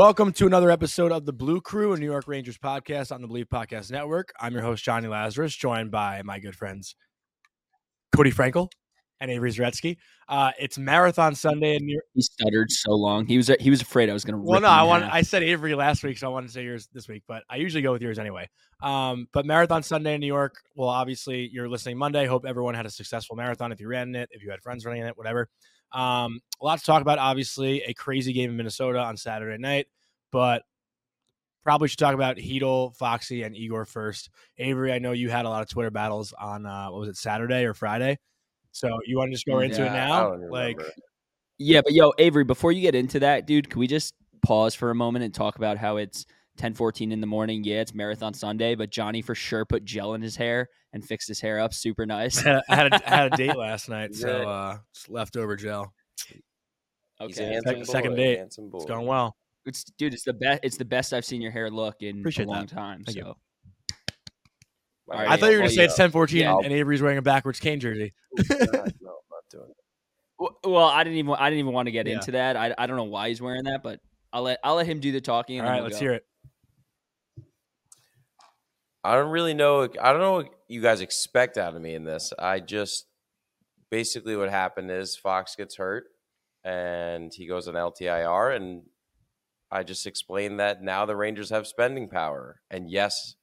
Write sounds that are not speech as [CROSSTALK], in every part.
Welcome to another episode of the Blue Crew, a New York Rangers podcast on the Believe Podcast Network. I'm your host, Jonny Lazarus, joined by my good friends Cody Frankel and Avery Zaretsky. Uh, it's Marathon Sunday in New York. He stuttered so long. He was he was afraid I was going to. Well, no, I want I said Avery last week, so I wanted to say yours this week, but I usually go with yours anyway. Um, but Marathon Sunday in New York. Well, obviously you're listening Monday. Hope everyone had a successful marathon. If you ran it, if you had friends running it, whatever. Um, a lot to talk about. Obviously, a crazy game in Minnesota on Saturday night, but probably should talk about Chytil, Foxy, and Igor first. Avery, I know you had a lot of Twitter battles on uh, what was it Saturday or Friday. So you want to just go into it now? Like, remember. Yeah, but yo, Avery, before you get into that, dude, can we just pause for a moment and talk about how it's 10:14 in the morning? Yeah, it's Marathon Sunday, but Jonny for sure put gel in his hair and fixed his hair up super [LAUGHS] nice. I had a, I had a date [LAUGHS] last night, so uh, just leftover gel. He's a Okay, handsome Sec- second date. handsome It's going well. It's dude, it's the best. It's the best I've seen your hair look in Appreciate a long that. time. Thank so Wow. All I thought you were going to say it's yeah. ten fourteen, Yeah, and, and Avery's wearing a backwards Kane jersey. Oh, God, no, I'm not doing it. Well, I didn't even I didn't even want to get Yeah. into that. I, I don't know why he's wearing that, but I'll let I'll let him do the talking. All And then we'll let's go. hear it. I don't really know. I don't know what you guys expect out of me in this. I just basically what happened is Fox gets hurt and he goes on LTIR, and I just explained that now the Rangers have spending power. And yes,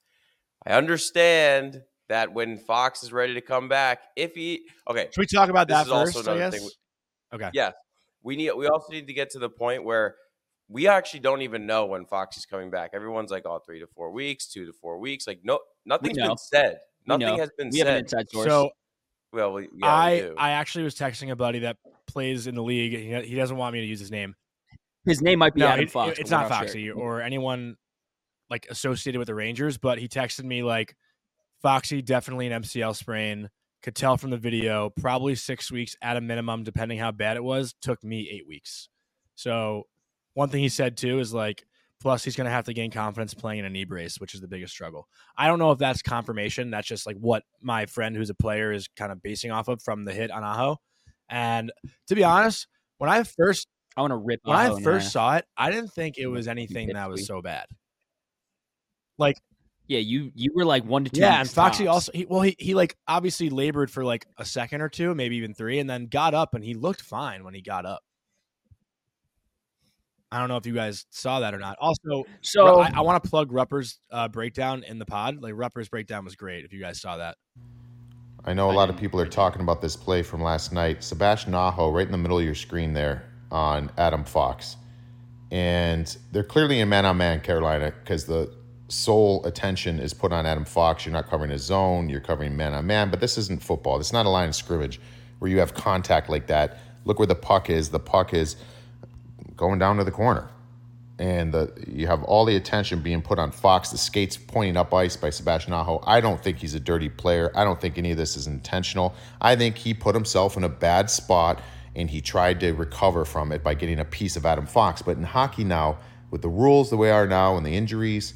I understand that when Fox is ready to come back, if he okay, Should we talk about This that is also first? I another guess. thing Okay. Yes, we need. We also need to get to the point where we actually don't even know when Fox is coming back. Everyone's like, "Oh, three to four weeks, two to four weeks." Like, no, nothing's know. been said. Nothing has been We have an said. inside source. So well, we, yeah, we I do. I actually was texting a buddy that plays in the league. He, he doesn't want me to use his name. His name might be No, Adam it- Fox. it's not sure. Foxy or anyone like associated with the Rangers. But he texted me like, Foxy definitely an MCL sprain. Could tell from the video, probably six weeks at a minimum, depending how bad it was. Took me eight weeks. So one thing he said too is like, plus he's going to have to gain confidence playing in a knee brace, which is the biggest struggle. I don't know if that's confirmation. That's just like what my friend who's a player is kind of basing off of from the hit on Aho. And to be honest, when I first I want to rip. when I first half. saw it, I didn't think it was anything that was so bad. Like Yeah, you you were like one to two. yeah, and weeks Foxy tops. also he, well he he like obviously labored for like a second or two, maybe even three, and then got up and he looked fine when he got up. I don't know if you guys saw that or not. Also, So I, I want to plug Rupper's uh, breakdown in the pod. Like Rupper's breakdown was great. If you guys saw that, I know a I lot of people are talking about this play from last night. Sebastian Aho, right in the middle of your screen there on Adam Fox. And they're clearly in man on man, Carolina, because the sole attention is put on Adam Fox. You're not covering his zone, you're covering man on man. But this isn't football. It's not a line of scrimmage where you have contact like that. Look where the puck is. The puck is going down to the corner. And the, you have all the attention being put on Fox. The skates pointing up ice by Sebastian Aho. I don't think he's a dirty player. I don't think any of this is intentional. I think he put himself in a bad spot and he tried to recover from it by getting a piece of Adam Fox. But in hockey now, with the rules the way are now and the injuries,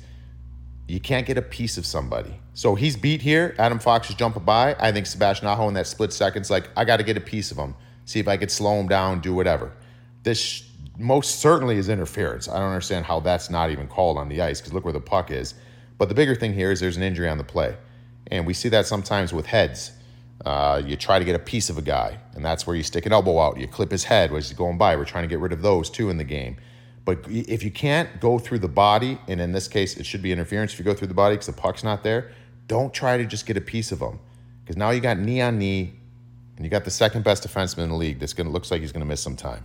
you can't get a piece of somebody. So he's beat here. Adam Fox is jumping by. I think Sebastian Aho in that split second's like, I got to get a piece of him. See if I could slow him down, do whatever. This most certainly is interference. I don't understand how that's not even called on the ice because look where the puck is. But the bigger thing here is there's an injury on the play. And we see that sometimes with heads. Uh, you try to get a piece of a guy, and that's where you stick an elbow out. You clip his head as he's going by. We're trying to get rid of those too in the game. But if you can't go through the body, and in this case, it should be interference if you go through the body because the puck's not there, don't try to just get a piece of them. Because now you got knee on knee, and you got the second best defenseman in the league that's going to looks like he's going to miss some time.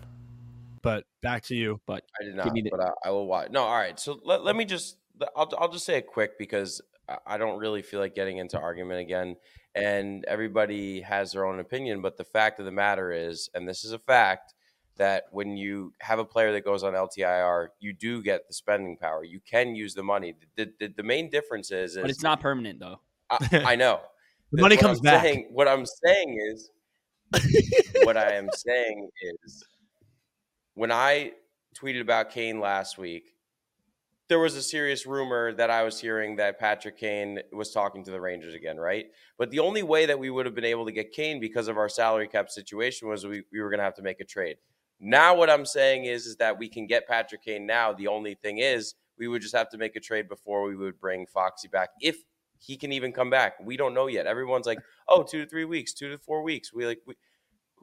but back to you. but I did not, the- but I, I will watch. No, all right. So let, let me just, I'll, I'll just say it quick because I- I don't really feel like getting into argument again. And everybody has their own opinion. But the fact of the matter is, and this is a fact, that when you have a player that goes on LTIR, you do get the spending power. You can use the money. The, the, the main difference is, is But it's not permanent though. I, [LAUGHS] I know. The money comes I'm back. Saying, what I'm saying is, [LAUGHS] what I am saying is, when I tweeted about Kane last week, there was a serious rumor that I was hearing that Patrick Kane was talking to the Rangers again, right? But the only way that we would have been able to get Kane because of our salary cap situation was we, we were going to have to make a trade. Now, what I'm saying is, is that we can get Patrick Kane now. The only thing is, we would just have to make a trade before we would bring Foxy back if he can even come back. We don't know yet. Everyone's like, oh, two to three weeks, two to four weeks. We like, we,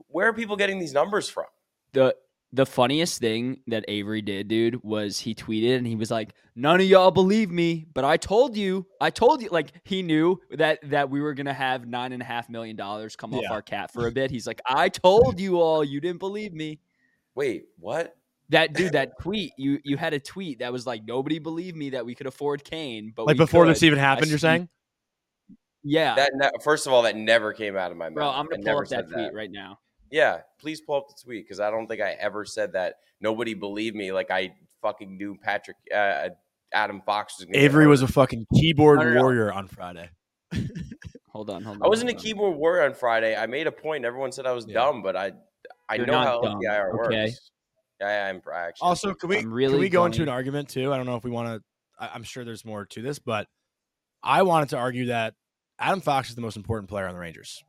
where are people getting these numbers from? The the funniest thing that Avery did, dude, was he tweeted and he was like, "None of y'all believe me, but I told you, I told you." Like he knew that that we were gonna have nine and a half million dollars come off our cap for a bit. He's like, "I told you all, you didn't believe me." Wait, what? That dude, that tweet, you you had a tweet that was like, "Nobody believed me that we could afford Kane, but Like before could." this even happened, you're saying? Yeah, That first of all, that never came out of my mouth. bro, I'm gonna pull up that said tweet right now. Yeah, please pull up the tweet because I don't think I ever said that. Nobody believed me. Like I fucking knew Patrick uh, Adam Fox was. Gonna Avery was a fucking keyboard warrior on Friday. [LAUGHS] Hold on, hold on. I wasn't a hold on. keyboard warrior on Friday. I made a point. Everyone said I was Yeah. dumb, but I I You're know not how dumb, LTIR okay? works. Yeah, I'm I actually. Also, can we I'm can we go into an argument too? I don't know if we want to. I'm sure there's more to this, but I wanted to argue that Adam Fox is the most important player on the Rangers.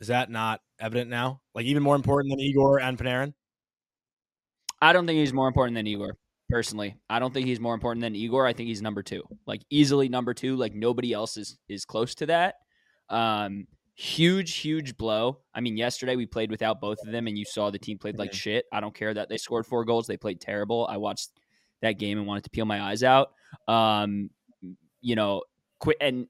Is that not evident now? Like even more important than Igor and Panarin? I don't think he's more important than Igor. Personally, I don't think he's more important than Igor. I think he's number two, like easily number two. Like nobody else is is close to that. Um, huge, huge blow. I mean, yesterday we played without both of them, and you saw the team played like shit. I don't care that they scored four goals; they played terrible. I watched that game and wanted to peel my eyes out. Um, you know, quick and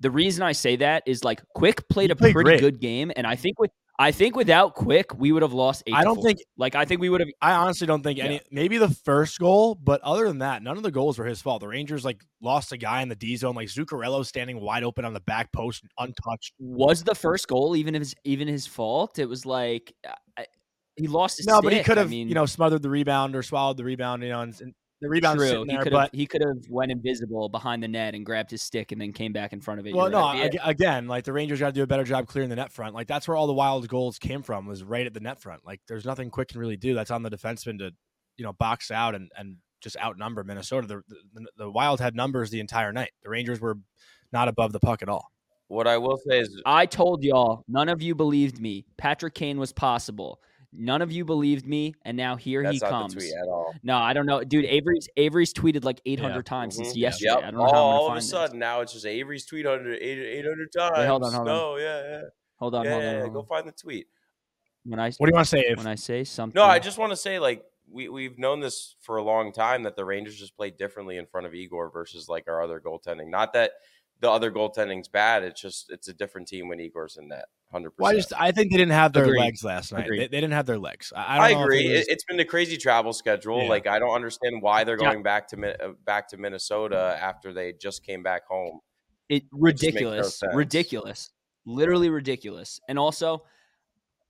the reason I say that is like Quick played a pretty great. good game, and I think with I think without Quick we would have lost. Eight I don't think like I think we would have I honestly don't think any. Maybe the first goal, but other than that, none of the goals were his fault. The Rangers like lost a guy in the D zone, like Zuccarello standing wide open on the back post, untouched. was the first goal even if it's even his fault. It was like I, he lost his No, but he stick. could I have, mean, you know, smothered the rebound or swallowed the rebound. You know, and, and the rebound true. sitting He there. could But have he could have went invisible behind the net and grabbed his stick and then came back in front of it. Well, no, right. ag- again, like the Rangers got to do a better job clearing the net front. Like that's where all the wild goals came from was right at the net front. Like there's nothing Quick can really do. That's on the defenseman to, you know, box out and and just outnumber Minnesota. The, the the Wild had numbers the entire night. The Rangers were not above the puck at all. what I will say is I told y'all, none of you believed me. Patrick Kane was possible. None of you believed me, and now here that's he not comes. the tweet at all. No, I don't know, dude. Avery's Avery's tweeted like 800 Yeah. times since Mhm. yesterday. Yep. I don't know all, how I'm gonna all of find a this. sudden now it's just Avery's tweet 100, 800 times. Wait, hold on, hold on. no, yeah, yeah, Hold on, yeah, hold on. yeah. hold Go find the tweet. When I What do you want to say? If when I say something, No, I just want to say like we we've known this for a long time that the Rangers just play differently in front of Igor versus like our other goaltending. Not that the other goaltending's bad. It's just it's a different team when Igor's in net. Hundred well, I percent. just I think they didn't have their Agreed. legs last night. They, they didn't have their legs. I, I, I, don't know agree. It It was- it's been a crazy travel schedule. Yeah. Like I don't understand why they're Yeah. going back to Mi- uh, back to Minnesota after they just came back home. it just makes no ridiculous, ridiculous, literally ridiculous. And also,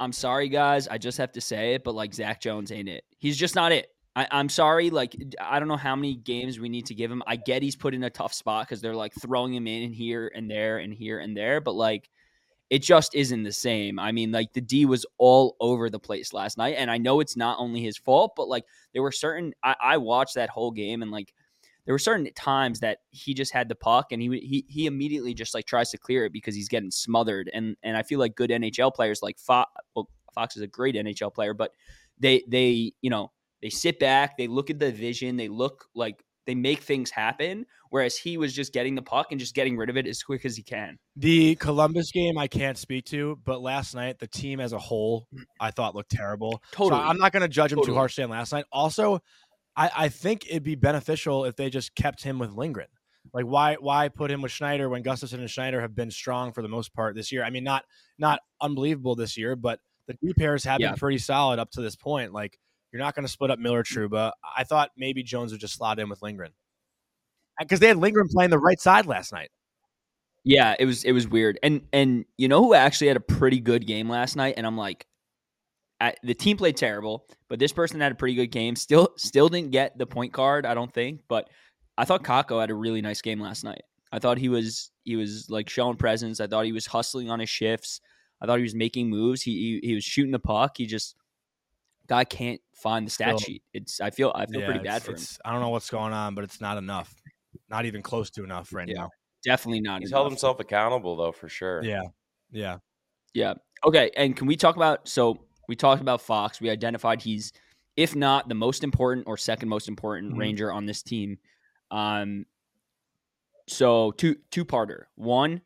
I'm sorry, guys. I just have to say it, but like Zach Jones ain't it. He's just not it. I, I'm sorry. Like I don't know how many games we need to give him. I get he's put in a tough spot because they're like throwing him in here and there and here and there, but like it just isn't the same. I mean, like the D was all over the place last night, and I know it's not only his fault, but like there were certain. I, I watched that whole game, and like there were certain times that he just had the puck, and he he he immediately just like tries to clear it because he's getting smothered, and and I feel like good NHL players like Fox. Well, Fox is a great NHL player, but they they you know they sit back, they look at the vision, they look like they make things happen. Whereas he was just getting the puck and just getting rid of it as quick as he can. The Columbus game I can't speak to, but last night the team as a whole I thought looked terrible. Totally. So I'm not going to judge him too harshly on last night. Also, I, I think it'd be beneficial if they just kept him with Lindgren. Like why why put him with Schneider when Gustafsson and Schneider have been strong for the most part this year? I mean, not not unbelievable this year, but the D pairs have Yeah. been pretty solid up to this point. Like you're not going to split up Miller mm. Trouba. I thought maybe Jones would just slot in with Lindgren because they had Lindgren playing the right side last night. Yeah, it was it was weird. And and you know who actually had a pretty good game last night? And I'm like, at, the team played terrible, but this person had a pretty good game. Still, still didn't get the point card, I don't think. But I thought Kakko had a really nice game last night. I thought he was he was like showing presence. I thought he was hustling on his shifts. I thought he was making moves. He he, he was shooting the puck. He just guy can't find the stat Still- sheet. It's I feel I feel Yeah, pretty bad for him. I don't know what's going on, but it's not enough. Not even close to enough right Yeah. now. Definitely not. He's enough. held himself accountable though, for sure. Yeah. Yeah. Yeah. Okay. And can we talk about? So we talked about Fox. We identified he's, if not the most important or second most important Mhm. Ranger on this team. Um. So two two parter. One,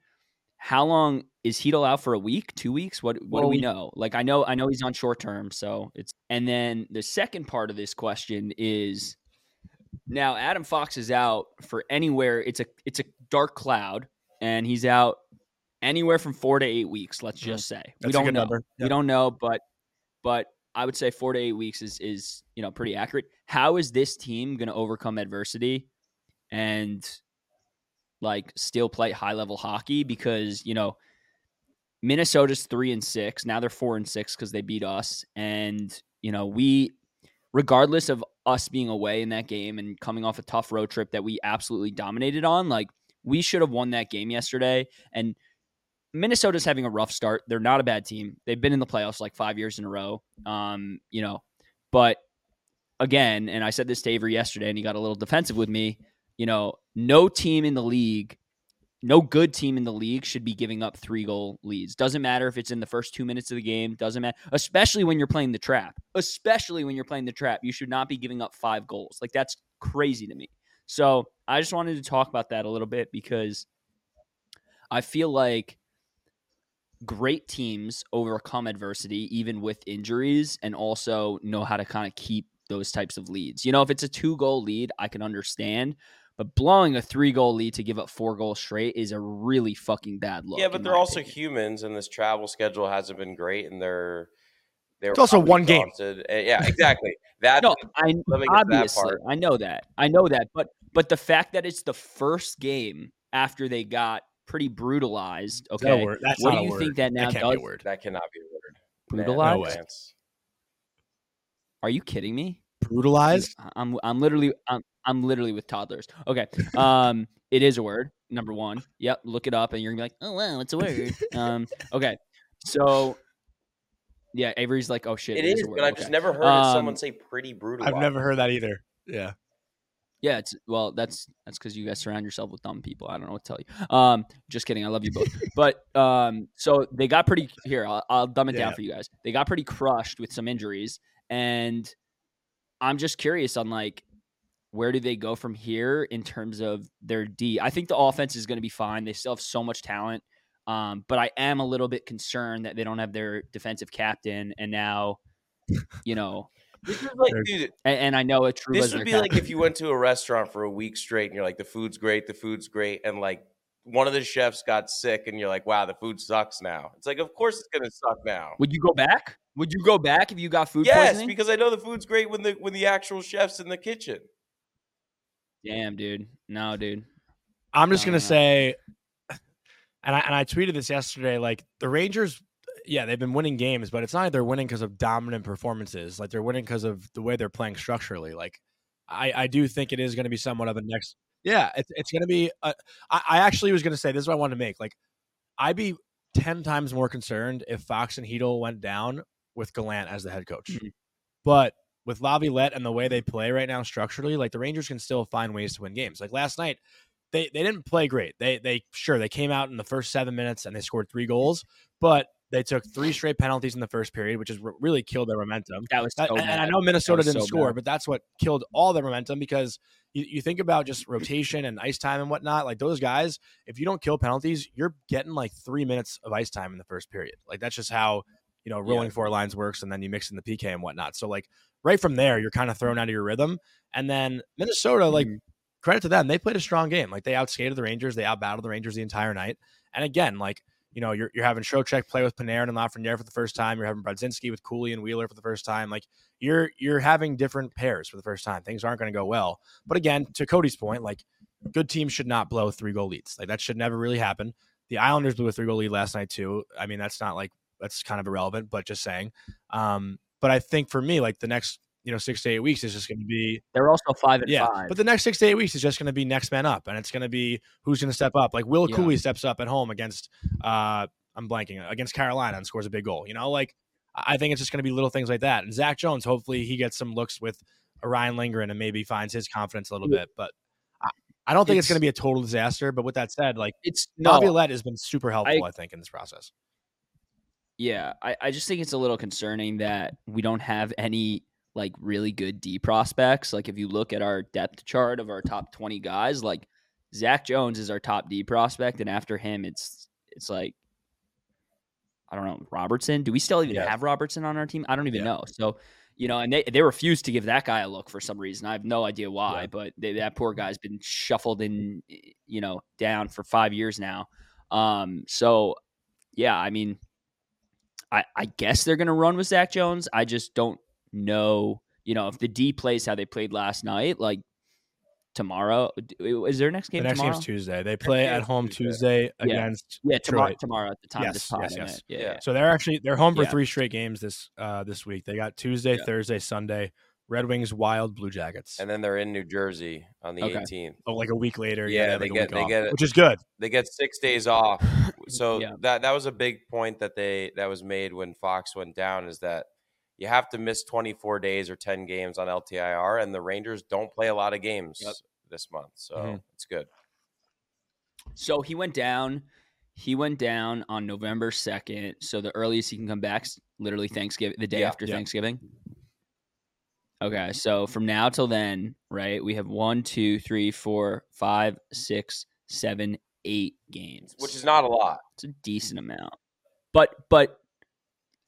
how long is Chytil out for a week? Two weeks? What what do Well, we we- know? Like I know I know he's on short term. So it's and then the second part of this question is. Now Adam Fox is out for anywhere. It's a it's a dark cloud, and he's out anywhere from four to eight weeks. Let's Mhm. just say we That's a don't know. We don't know, but but I would say four to eight weeks is is you know pretty accurate. How is this team going to overcome adversity and like still play high level hockey? Because you know Minnesota's three and six now they're four and six because they beat us, and you know we regardless of us being away in that game and coming off a tough road trip that we absolutely dominated on, like we should have won that game yesterday. And Minnesota's having a rough start. They're not a bad team. They've been in the playoffs like five years in a row. Um, you know, but again, and I said this to Avery yesterday, and he got a little defensive with me. You know, no team in the league, no good team in the league should be giving up three goal leads. Doesn't matter if it's in the first two minutes of the game. Doesn't matter, especially when you're playing the trap. Especially when you're playing the trap, you should not be giving up five goals. Like that's crazy to me. So I just wanted to talk about that a little bit because I feel like great teams overcome adversity even with injuries and also know how to kind of keep those types of leads. You know, if it's a two goal lead, I can understand. But blowing a three goal lead to give up four goals straight is a really fucking bad look. yeah, but they're also opinion. humans, and this travel schedule hasn't been great, and they're they're It's also probably one game. exhausted. Uh, Yeah, exactly. [LAUGHS] That No, I let me get to that obviously part. I know that. I know that. But but the fact that it's the first game after they got pretty brutalized, Is that okay. word? That's what not do you word. think that now can't does? be a word. that cannot be a word. Brutalized? No way. Are you kidding me? Brutalized? I'm I'm literally I'm I'm literally with toddlers. Okay. Um it is a word, number one. Yep, look it up and you're gonna be like, oh wow, it's a word. um okay. So yeah, Avery's like, oh shit. It is, a word. but I've okay. just never heard Um, someone say pretty brutal. I've never heard that either. Yeah. Yeah, it's well, that's that's because you guys surround yourself with dumb people. I don't know what to tell you. Um, just kidding. I love you both. but um, so they got pretty here. I'll, I'll dumb it down for you guys. They got pretty crushed with some injuries, and I'm just curious on like where do they go from here in terms of their D. I think the offense is going to be fine. They still have so much talent, um, but I am a little bit concerned that they don't have their defensive captain, and now, you know, This is like, dude, and, and I know it true. this would be like if you went to a restaurant for a week straight and you're like, the food's great, the food's great, and like one of the chefs got sick and you're like, wow, the food sucks now. It's like, of course it's gonna suck now. Would you go back? Would you go back if you got food Yes, poisoning? because I know the food's great when the when the actual chef's in the kitchen. Damn, dude. No, dude. I'm just No, gonna no, no. say, [SIGHS] and I and I tweeted this yesterday. Like the Rangers, yeah, they've been winning games, but it's not like they're winning because of dominant performances. Like they're winning because of the way they're playing structurally. Like I I do think it is going to be somewhat of a next. Yeah, it's it's going to be. I actually was going to say this is what I wanted to make. Like I'd be ten times more concerned if Fox and Chytil went down with Gallant as the head coach, Mhm. but. With Laviolette and the way they play right now structurally, like the Rangers can still find ways to win games. Like last night, they they didn't play great. They they sure they came out in the first seven minutes and they scored three goals, but they took three straight penalties in the first period, which has really killed their momentum. That was so and, and I know Minnesota didn't so score, bad. but that's what killed all their momentum because you, you think about just rotation and ice time and whatnot. Like those guys, if you don't kill penalties, you're getting like three minutes of ice time in the first period. Like that's just how you know rolling four lines works, and then you mix in the PK and whatnot. So like right from there, you're kind of thrown out of your rhythm. And then Minnesota, like Mhm. credit to them, they played a strong game. Like they outskated the Rangers, they outbattled the Rangers the entire night. And again, like you know, you're you're having Trocheck play with Panarin and Lafreniere for the first time. You're having Brodzinski with Cuylle and Wheeler for the first time. Like you're you're having different pairs for the first time. Things aren't going to go well. But again, to Cody's point, like good teams should not blow three goal leads. Like that should never really happen. The Islanders blew a three goal lead last night too. I mean, that's not like that's kind of irrelevant, but just saying. Um, But I think for me, like the next you know six to eight weeks is just going to be They're also five and yeah. five. But the next six to eight weeks is just going to be next man up, and it's going to be who's going to step up. Like Will Yeah. Cuylle steps up at home against uh I'm blanking against Carolina and scores a big goal. You know, like I I think it's just going to be little things like that. And Zach Jones, hopefully, he gets some looks with Ryan Lindgren and maybe finds his confidence a little bit. But I, I don't think it's, It's- going to be a total disaster. But with that said, like it's Bobby no, Lett has been super helpful, I, think, in this process. Yeah, I, I just think it's a little concerning that we don't have any like really good D prospects. Like if you look at our depth chart of our top twenty guys, like Zach Jones is our top D prospect, and after him, it's it's like I don't know Robertson. Do we still even Yeah. have Robertson on our team? I don't even Yeah. know. So you know, and they they refuse to give that guy a look for some reason. I have no idea why, Yeah. but they, that poor guy's been shuffled in, you know, down for five years now. Um, so yeah, I mean, I, I guess they're going to run with Zach Jones. I just don't know, you know, if the D plays how they played last night, like tomorrow, is their next game the next tomorrow? game's Tuesday. They play at home Tuesday. Tuesday Yeah. against yeah, tomorrow, tomorrow at the time of this Yes, yes, yes. Yeah, Yeah. yeah. So they're actually they're home for Yeah. three straight games this uh this week. They got Tuesday, Yeah. Thursday, Sunday. Red Wings, Wild, Blue Jackets. And then they're in New Jersey on the Okay. 18th. oh, like a week later. Yeah, have, they like, get- they off, get which is good. They get six days off. [COUGHS] So Yeah. that that was a big point that they that was made when Fox went down is that you have to miss 24 days or 10 games on LTIR, and the Rangers don't play a lot of games Yep. this month, so Mhm. it's good. So he went down. He went down on November second. So the earliest he can come back, is literally Thanksgiving, the day Yeah. after Yeah. Thanksgiving. Okay, so from now till then, right? We have one, two, three, four, five, six, seven, eight games, Which is not a lot. it's a decent amount. But but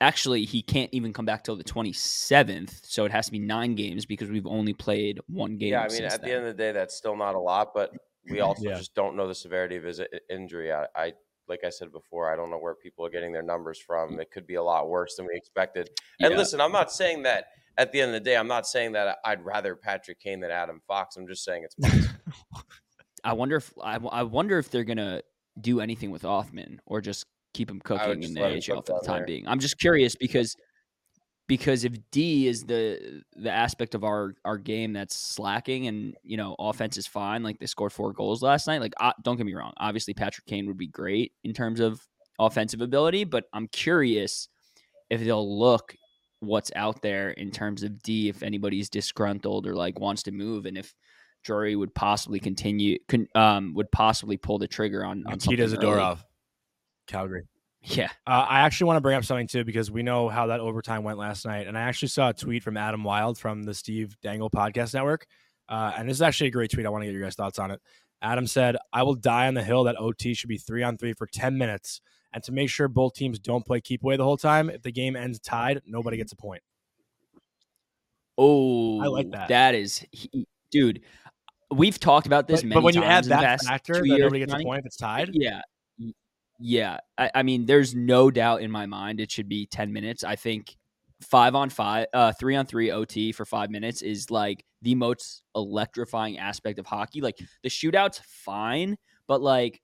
actually, he can't even come back till the twenty seventh. So it has to be nine games because we've only played one game. Yeah, I mean, since at the end of the day, that's still not a lot, but we also Yeah. just don't know the severity of his injury. I, I, like I said before, I don't know where people are getting their numbers from. It could be a lot worse than we expected. And Yeah. listen, I'm not saying that at the end of the day, I'm not saying that I'd rather Patrick Kane than Adam Fox. I'm just saying it's possible. [LAUGHS] I wonder if I, I wonder if they're gonna do anything with Othmann or just keep him cooking in the let him AHL for the time there. being. I'm just curious because because if D is the the aspect of our our game that's slacking and you know offense is fine, like they scored four goals last night. Like uh, don't get me wrong, obviously Patrick Kane would be great in terms of offensive ability, but I'm curious if they'll look what's out there in terms of D if anybody's disgruntled or like wants to move and if Drury would possibly continue con, um would possibly pull the trigger on, on Nikita something early. Calgary. Yeah. Uh, I actually want to bring up something too because we know how that overtime went last night, and I actually saw a tweet from Adam Wylde from the Steve Dangle Podcast Network, uh, and this is actually a great tweet. I want to get your guys' thoughts on it. Adam said, "I will die on the hill that OT should be three on three for ten minutes, and to make sure both teams don't play keep away the whole time. If the game ends tied, nobody gets a point." Oh, I like that. That is, he, dude. We've talked about this But, but when you add times in the that factor that nobody gets a point if it's tied, Yeah, yeah. I, I mean, there's no doubt in my mind it should be ten minutes. I think five on five, uh, three on three OT for five minutes is like the most electrifying aspect of hockey. Like the shootout's fine, but like.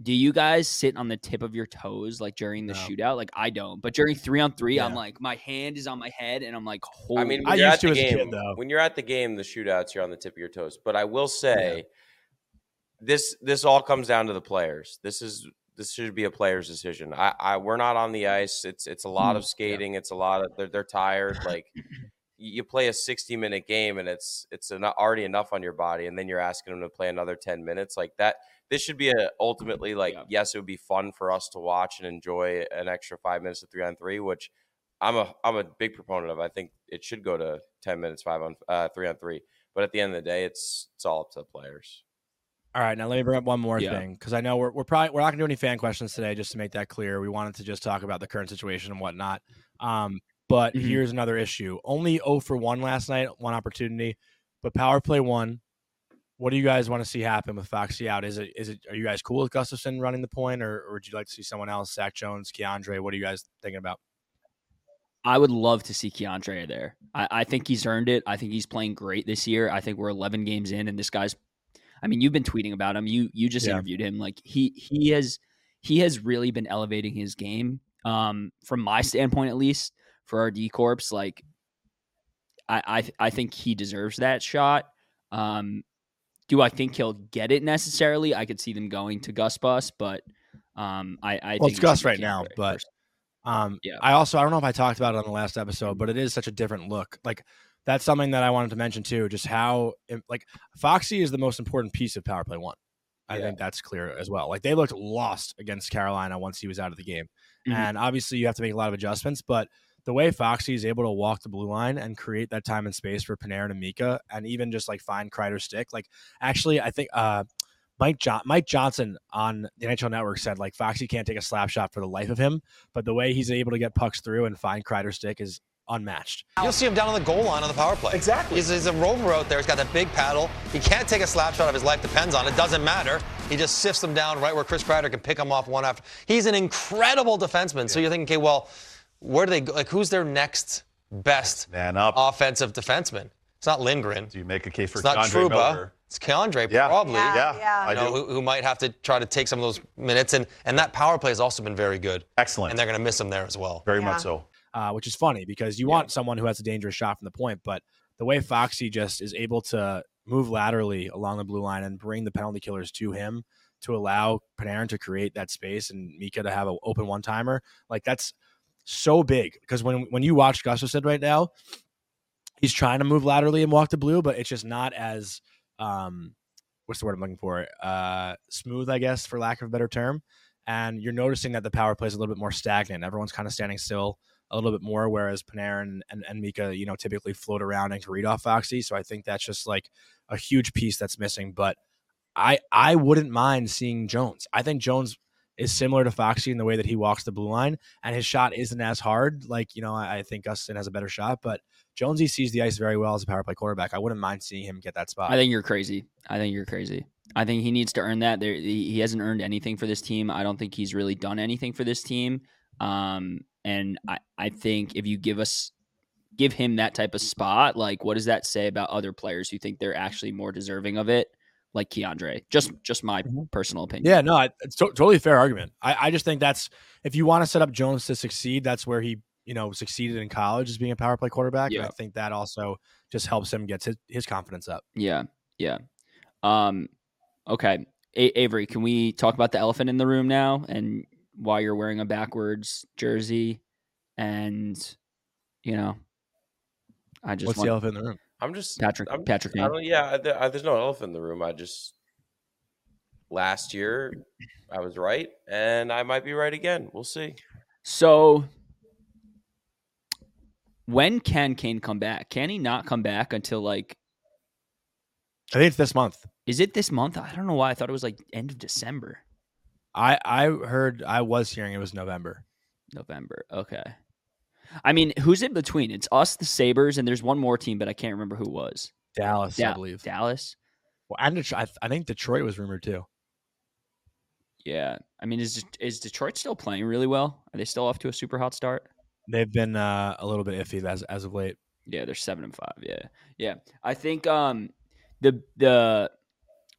Do you guys sit on the tip of your toes like during the No. shootout? Like I don't, but during three on three, I'm like my hand is on my head and I'm like, holy I mean, I when you're used at to the as a kid, game, though. when you're at the game, the shootouts, you're on the tip of your toes. But I will say, this this all comes down to the players. This is this should be a player's decision. I, I we're not on the ice. It's it's a lot Mm, of skating. It's a lot of they're they're tired. [LAUGHS] Like you play a 60 minute game and it's it's eno- already enough on your body, and then you're asking them to play another 10 minutes like that. This should be a ultimately like Yeah. yes, it would be fun for us to watch and enjoy an extra five minutes of three on three, which I'm a I'm a big proponent of. I think it should go to 10 minutes five on uh, three on three. But at the end of the day, it's it's all up to the players. All right, now let me bring up one more Yeah. thing because I know we're, we're probably we're not gonna do any fan questions today. Just to make that clear, we wanted to just talk about the current situation and whatnot. Um, but Mhm. here's another issue: only 0 for one last night, one opportunity, but power play one. What do you guys want to see happen with Foxy out? Is it is it are you guys cool with Gustafsson running the point, or, or would you like to see someone else, Zach Jones, K'Andre? What are you guys thinking about? I would love to see K'Andre there. I, I think he's earned it. I think he's playing great this year. I think we're 11 games in, and this guy's. I mean, you've been tweeting about him. You you just Yeah. interviewed him. Like he he has he has really been elevating his game. Um, from my standpoint, at least, for our D corps. Like, I I I think he deserves that shot. Um, do I think he'll get it necessarily? I could see them going to Gus Bus, but um, I I Well, think it's it Gus right now, but- first. Um, Yeah. I also I don't know if I talked about it on the last episode, but it is such a different look. Like that's something that I wanted to mention too. Just how like Foxy is the most important piece of Power Play One. I Yeah. think that's clear as well. Like they looked lost against Carolina once he was out of the game, Mhm. and obviously you have to make a lot of adjustments. But the way Foxy is able to walk the blue line and create that time and space for Panarin and Mika, and even just like find Kreider stick. Like actually, I think uh, Mike John- Mike Johnson on the NHL Network said like Foxy can't take a slap shot for the life of him, but the way he's able to get pucks through and find Kreider stick is unmatched. You'll see him down on the goal line on the power play. Exactly. He's, he's a rover out there. He's got that big paddle. He can't take a slap shot if his life depends on it. Doesn't matter. He just sifts them down right where Chris Kreider can pick him off one after. He's an incredible defenseman. So you're thinking, okay, well, where do they go? Like, who's their next best Man up. offensive defenseman? It's not Lindgren. Do you make a case for It's not K'Andre Trouba. Miller? It's K'Andre, Yeah. probably. Yeah, Yeah, yeah. I You know, do. who, who might have to try to take some of those minutes. And, and that power play has also been very good. Excellent. And they're going to miss him there as well. Very Yeah. much so. Uh, which is funny because you want someone who has a dangerous shot from the point. But the way Foxy just is able to move laterally along the blue line and bring the penalty killers to him to allow Panarin to create that space and Mika to have an open one timer, like that's so big. Because when when you watch Gustafsson right now, he's trying to move laterally and walk the blue, but it's just not as um, what's the word I'm looking for? Uh, smooth, I guess, for lack of a better term. And you're noticing that the power play is a little bit more stagnant. Everyone's kind of standing still a little bit more, whereas Panarin and, and Mika, you know, typically float around and can read off Foxy. So I think that's just like a huge piece that's missing. But I I wouldn't mind seeing Jones. I think Jones is similar to Foxy in the way that he walks the blue line, and his shot isn't as hard. Like you know, I, I think Gustin has a better shot, but Jonesy sees the ice very well as a power play quarterback. I wouldn't mind seeing him get that spot. I think you're crazy. I think you're crazy. I think he needs to earn that. There, he he hasn't earned anything for this team. I don't think he's really done anything for this team. Um, and I, I think if you give us, give him that type of spot, like what does that say about other players who think they're actually more deserving of it, like K'Andre? Just, just my personal opinion. Yeah, no, I- it's to- totally a fair argument. I, I just think that's if you want to set up Jones to succeed, that's where he you know succeeded in college as being a power play quarterback. And I think that also just helps him get his, his confidence up. Yeah, yeah. Um, okay, A- Avery, can we talk about the elephant in the room now and why you're wearing a backwards jersey? And you know, I just What's want the elephant in the room? I'm just Patrick I'm, Patrick. I Kane. don't. Yeah, I, I, there's no elephant in the room. I just last year I was right, and I might be right again. We'll see. So, when can Kane come back? Can he not come back until like? I think it's this month. Is it this month? I don't know why. I thought it was like end of December, I I heard I was hearing it was November. November. Okay. I mean, who's in between? It's us, the Sabres, and there's one more team, but I can't remember who it was. Dallas, I believe. Dallas. Well, and Detroit, I, I think Detroit was rumored too. Yeah, I mean, is is Detroit still playing really well? Are they still off to a super hot start? They've been uh, a little bit iffy as as of late. Yeah, they're seven and five. Yeah, yeah. I think um the the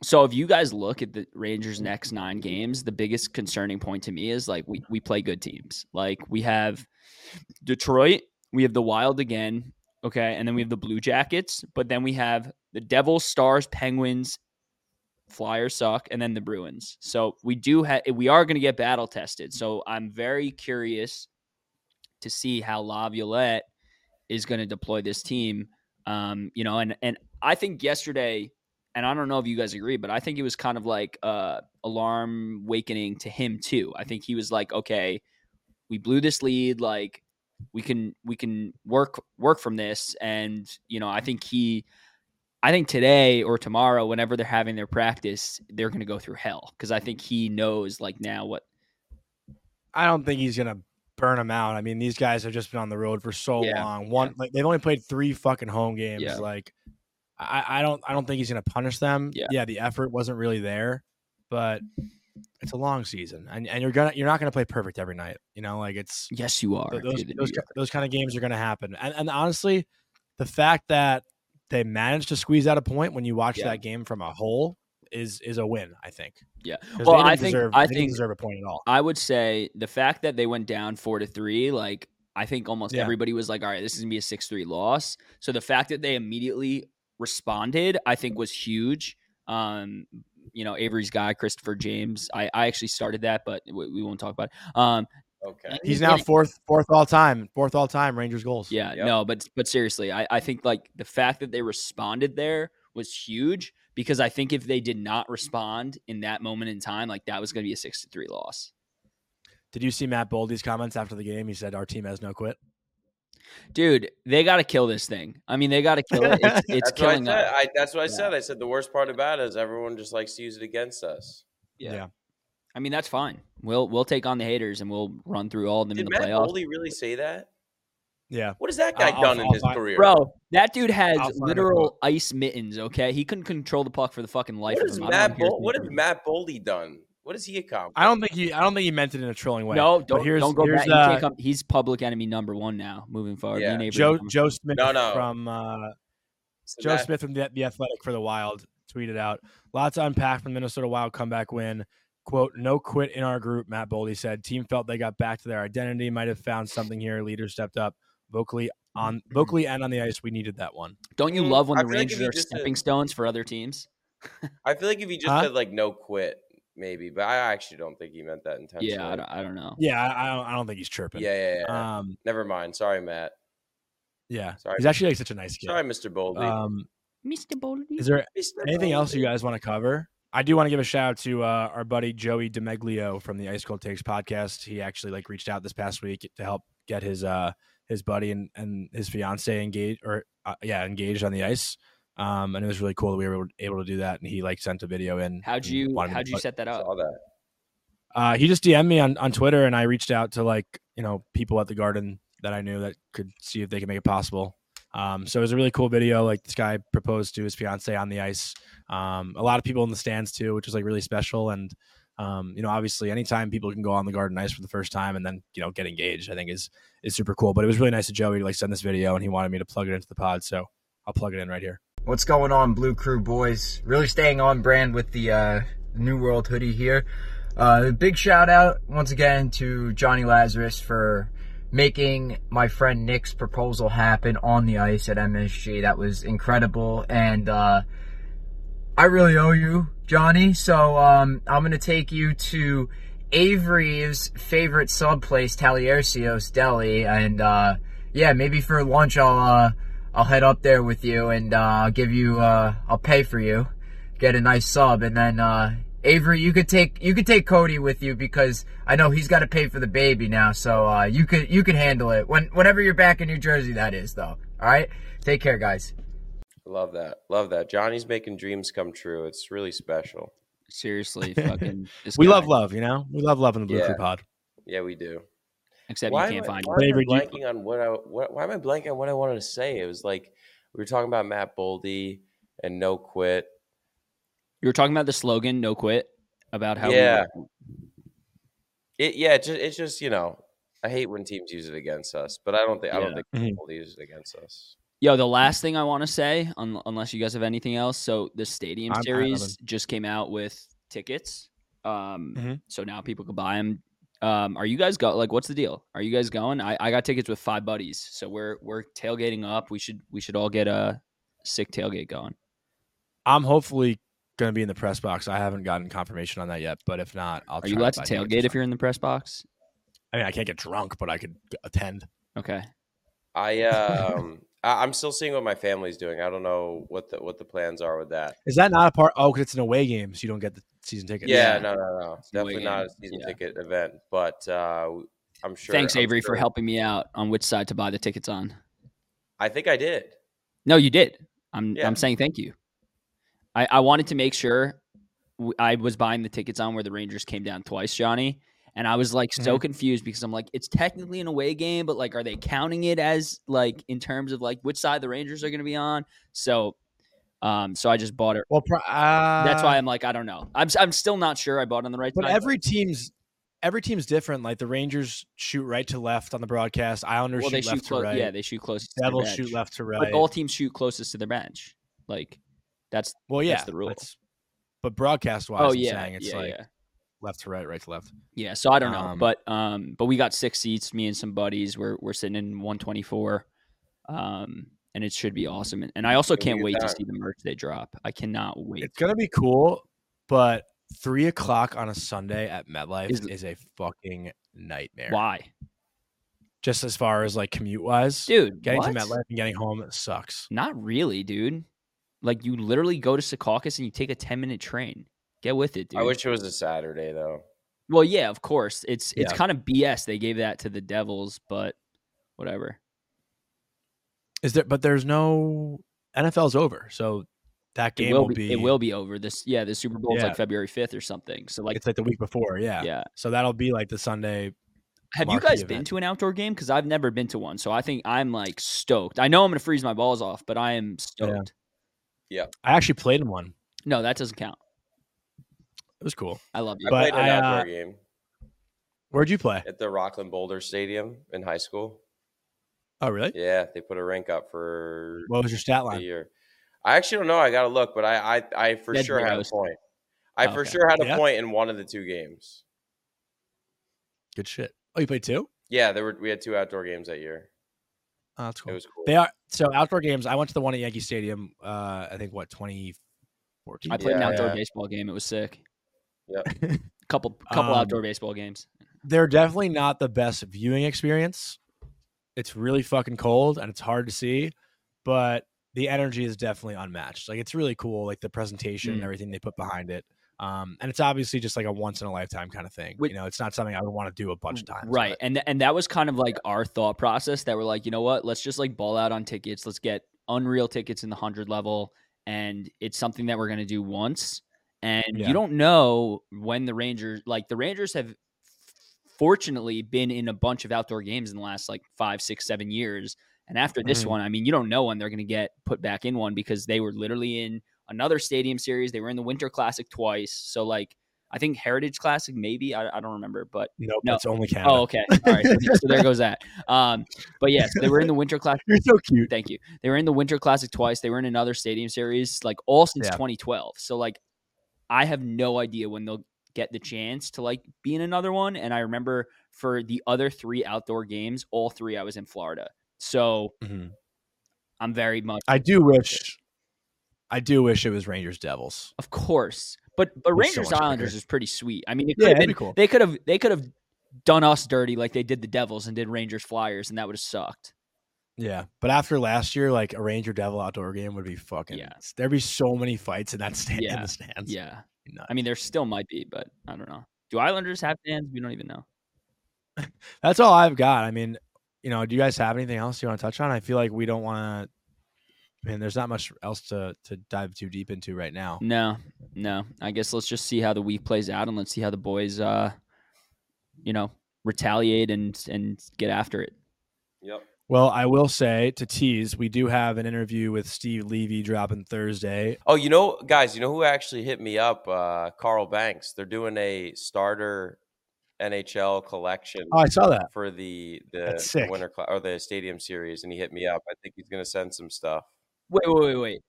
so if you guys look at the Rangers' next nine games, the biggest concerning point to me is like we we play good teams. Like we have Detroit, we have the Wild again, okay, and then we have the Blue Jackets, but then we have the Devils, Stars, Penguins, Flyers suck, and then the Bruins. So we do have we are going to get battle tested. So I'm very curious to see how Laviolette is going to deploy this team. Um, you know, and and I think yesterday, and I don't know if you guys agree, but I think it was kind of like uh alarm wakening to him too. I think he was like, okay, we blew this lead, like we can we can work work from this, and you know, I think he. I think today or tomorrow, whenever they're having their practice, they're going to go through hell because I think he knows like now what. I don't think he's gonna burn them out. I mean, these guys have just been on the road for so Yeah, long. One, like they've only played three fucking home games. Yeah. Like, I, I don't, I don't think he's gonna punish them. Yeah. yeah, the effort wasn't really there, but mm-hmm. it's a long season, and and you're gonna, you're not gonna play perfect every night. You know, like it's Yes, you are. th- those those, those kind of games are gonna happen. And and honestly, the fact that they managed to squeeze out a point when you watch Yeah. that game from a hole is is a win. I think. Yeah. Well, I think deserve, I they think deserve a point at all. I would say the fact that they went down four to three, like I think almost Yeah. everybody was like, all right, this is gonna be a six three loss. So the fact that they immediately responded, I think, was huge. Um, you know, Avery's guy, Christopher James. I, I actually started that, but we, we won't talk about it. Um, Okay. He's now getting- fourth fourth all time, fourth all time Rangers goals. Yeah, Yep. no, but but seriously, I, I think like the fact that they responded there was huge because I think if they did not respond in that moment in time, like that was going to be a six to three loss. Did you see Matt Boldy's comments after the game? He said our team has no quit. Dude, they got to kill this thing. I mean, they got to kill it. It's, [LAUGHS] it's that's what I killing us. I, that's what I Yeah. said. I said the worst part about it is everyone just likes to use it against us. Yeah. Yeah. I mean, that's fine. We'll we'll take on the haters and we'll run through all of them Did in the Matt playoffs. Boldy really say that? Yeah. What has that guy I'll- I'll- done in I'll his find- career? Bro, that dude has I'll find a literal ice mittens. Okay, he couldn't control the puck for the fucking life what of has him. Matt know if he was Bol- what has Matt Boldy done? What has he accomplished? I don't think he I don't think he meant it in a trolling way. No, don't, here's, don't go here's, back. Uh, can't come- he's public enemy number one now. Moving forward, Yeah. Joe Joe Smith No, no. from uh, So Joe Matt- Smith from the, the Athletic for the Wild tweeted out lots to unpack from the Minnesota Wild comeback win. Quote, no quit in our group, Matt Boldy said. Team felt they got back to their identity, might have found something here. Leader stepped up vocally on vocally and on the ice. We needed that one. Don't you Mm, love when I the feel like Rangers are stepping said- stones for other teams? [LAUGHS] I feel like if he just Huh? said like no quit, maybe, but I actually don't think he meant that intentionally. Yeah, I don't, I don't know. Yeah, I, I don't I don't think he's chirping. yeah, yeah, yeah. Um Never mind. Sorry, Matt. yeah. Sorry. He's actually like such a nice kid. Sorry, Mr. Boldy. Um Mr. Boldy. is there Mr. anything else you guys want to cover? I do want to give a shout out to uh, our buddy Joey DeMeglio from the Ice Cold Takes podcast. He actually like reached out this past week to help get his uh his buddy and, and his fiance engaged or uh, yeah engaged on the ice. Um, and it was really cool that we were able, able to do that. And he like sent a video in. How'd you how'd you put- set that up? Saw that. Uh, he just DM'd me on, on Twitter, and I reached out to like you know people at the Garden that I knew that could see if they could make it possible. Um, so it was a really cool video. Like this guy proposed to his fiance on the ice. Um, a lot of people in the stands too, which was like really special. And um, you know, obviously, anytime people can go on the Garden ice for the first time and then you know get engaged, I think is is super cool. But it was really nice of Joey to like send this video, and he wanted me to plug it into the pod, so I'll plug it in right here. What's going on, Blue Crew boys? Really staying on brand with the uh, New World hoodie here. Uh, big shout out once again to Jonny Lazarus for making my friend Nick's proposal happen on the ice at MSG. That was incredible, and uh, I really owe you, Jonny. So um, I'm gonna take you to Avery's favorite sub place, Taliercios Deli, and uh, yeah, maybe for lunch I'll uh, I'll head up there with you and uh, I'll give you uh, I'll pay for you, get a nice sub, and then uh, Avery, you could take you could take Cody with you because I know he's got to pay for the baby now, so uh, you could you could handle it when whenever you're back in New Jersey. That is though. All right, take care, guys. Love that. Love that. Johnny's making dreams come true. It's really special. Seriously, [LAUGHS] fucking. We guy. love love, you know. We love love in the Blue Yeah. Crew pod. Yeah, we do. Except why you can't am I, find why him. am I Avery, you- blanking on what I what, why am I blanking on what I wanted to say? It was like we were talking about Matt Boldy and no quit. You were talking about the slogan "No Quit" about how. Yeah. were- It yeah, it's just, it's just you know I hate when teams use it against us, but I don't think I don't Yeah. think Mhm. Boldy uses it against us. Yo, the last thing I want to say, un- unless you guys have anything else, so the Stadium I'm- Series just came out with tickets, um, Mhm. so now people can buy them. Um, are you guys go like? What's the deal? Are you guys going? I, I got tickets with five buddies, so we're we're tailgating up. We should we should all get a sick tailgate going. I'm hopefully going to be in the press box. I haven't gotten confirmation on that yet, but if not, I'll. Are you try allowed to tailgate if you're in the press box? I mean, I can't get drunk, but I could attend. Okay. I um I, I'm still seeing what my family's doing. I don't know what the what the plans are with that. Is that not a part? Oh, because it's an away game, so you don't get the season ticket. Yeah, Yeah. no, no, no. It's Definitely not a season Yeah. ticket event, but uh, I'm sure. Thanks, I'm Avery, sure- for helping me out on which side to buy the tickets on. I think I did. No, you did. I'm Yeah. I'm saying thank you. I, I wanted to make sure I was buying the tickets on where the Rangers came down twice, Jonny. And I was like so confused because I'm like, it's technically an away game, but like, are they counting it as like in terms of like which side the Rangers are going to be on? So, um, so I just bought it. Well, pro- uh, That's why I'm like, I don't know. I'm I'm still not sure I bought on the right But side. every team's every team's different. Like the Rangers shoot right to left on the broadcast. Islanders well, they shoot shoot left to right. Yeah, they shoot closest. to their Devils shoot left to right. But all teams shoot closest to their bench. Like that's well, yeah, that's the rule. But broadcast wise, oh I'm yeah, saying it's yeah, like yeah. Left to right, right to left. Yeah, so I don't know, Um, but um, but we got six seats. Me and some buddies. We're we're sitting in 124, um, and it should be awesome. And, and I also It'll be a can't wait to see the merch they drop. I cannot wait. It's gonna be cool, but three o'clock on a Sunday at MetLife Is- is, a fucking nightmare. Why, Just as far as like commute wise, dude? getting what? to MetLife and getting home sucks. Not really, dude. Like you literally go to Secaucus and you take a 10 minute train. Get with it, dude. I wish it was a Saturday though. well, yeah, of course. It's it's Yeah. kind of BS. They gave that to the Devils, but whatever. Is there? But there's no NFL's over, so that game It will will be, be. it will be over. This yeah, the Super Bowl is Yeah. like February 5th or something. So like it's like the week before, yeah. yeah. So that'll be like the Sunday. Have you marquee guys been to an outdoor game? Because I've never been to one. So I think I'm like stoked. I know I'm gonna freeze my balls off, but I am stoked. Yeah. I actually played in one. No, that doesn't count. It was cool. I love you. I But played in an I, outdoor uh, game Where'd you play? at the Rockland Boulder Stadium in high school. Oh, really? Yeah, they put a rank up for What was your stat line? year. I actually don't know. I got to look, but I, I, I for Dead sure had a point. I Oh, for okay. sure had a Yeah? point in one of the two games. Good shit. Oh, you played two? Yeah, there were we had two outdoor games that year. Oh, that's cool. It was cool. They are so outdoor games. I went to the one at Yankee Stadium. Uh, I think what 2014. I played an outdoor yeah. baseball game. It was sick. Yep. [LAUGHS] couple couple Um, outdoor baseball games. They're definitely not the best viewing experience. It's really fucking cold and it's hard to see, but the energy is definitely unmatched. Like it's really cool, like the presentation and Mm. everything they put behind it. Um, and it's obviously just like a once in a lifetime kind of thing. Wait- you know, it's not something I would want to do a bunch of times. Right. but- And th- and that was kind of like our thought process that we're like, you know what? Let's just like ball out on tickets. Let's get unreal tickets in the 100 level and it's something that we're going to do once. And Yeah. you don't know when the Rangers like the Rangers have fortunately been in a bunch of outdoor games in the last like five, six, seven years. And after this Mhm. one, I mean, you don't know when they're going to get put back in one because they were literally in another stadium series. They were in the Winter Classic twice. So like I think Heritage Classic maybe, I, I don't remember, but nope, no. it's only Canada. Oh, okay. All right. So, so there goes that. Um, but yes, they were in the Winter Classic. [LAUGHS] You're so cute. Thank you. They were in the Winter Classic twice. They were in another Stadium Series, like all since Yeah. 2012. So like, I have no idea when they'll get the chance to like be in another one. And I remember for the other three outdoor games, all three I was in Florida. So Mhm. I'm very much, I do wish, I do wish it was Rangers Devils. of course. But but It's so Rangers Islanders bigger. is pretty sweet. I mean, it Yeah, been be cool. they could have they could have done us dirty like they did the Devils and did Rangers Flyers, and that would have sucked. Yeah, but after last year, like a Ranger Devil outdoor game would be fucking. Yeah. there'd be so many fights in that stand in Yeah, the stands. Yeah. I mean, there still might be, but I don't know. Do Islanders have fans? We don't even know. [LAUGHS] that's all I've got. I mean, you know, do you guys have anything else you want to touch on? I feel like we don't want to. I mean, there's not much else to to dive too deep into right now. No, no. I guess let's just see how the week plays out, and let's see how the boys, uh, you know, retaliate and and get after it. Yep. Well, I will say to tease, we do have an interview with Steve Levy dropping Thursday. Oh, you know, guys, you know who actually hit me up? Uh, Carl Banks. They're doing a starter NHL collection Oh, I saw that. for the the, the winter cla- or the stadium series, and he hit me up. I think he's gonna send some stuff. Wait, wait, wait, wait.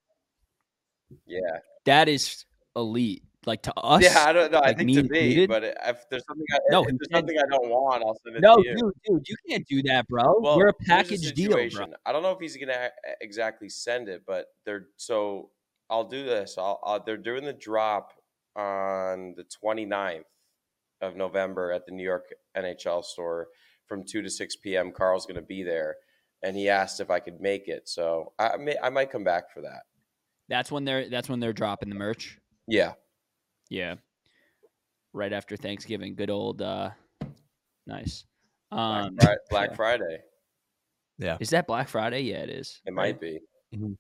Yeah, That is elite. Like to us. yeah. I don't know. I like think me to me, included? but if there's something, I, No, if there's something I don't want, I'll send it No, to you. dude, dude, you can't do that, bro. Well, We're a package deal, bro. I don't know if he's gonna exactly send it, but they're so. I'll do this. I'll, I'll they're doing the drop on the 29th of November at the New York NHL store from two to six p.m. Carl's gonna be there, and he asked if I could make it. So I may I might come back for that. That's when they're that's when they're dropping the merch. Yeah, Yeah. Right after Thanksgiving. Good old uh nice. Black, Um Fri- Black yeah. Friday. Yeah. Is that Black Friday? Yeah, it is. It might be. All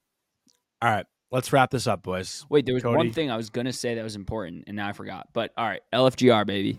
right, let's wrap this up, boys. Wait, there was Cody. one thing I was gonna say that was important, and now I forgot. But all right, LFGR baby.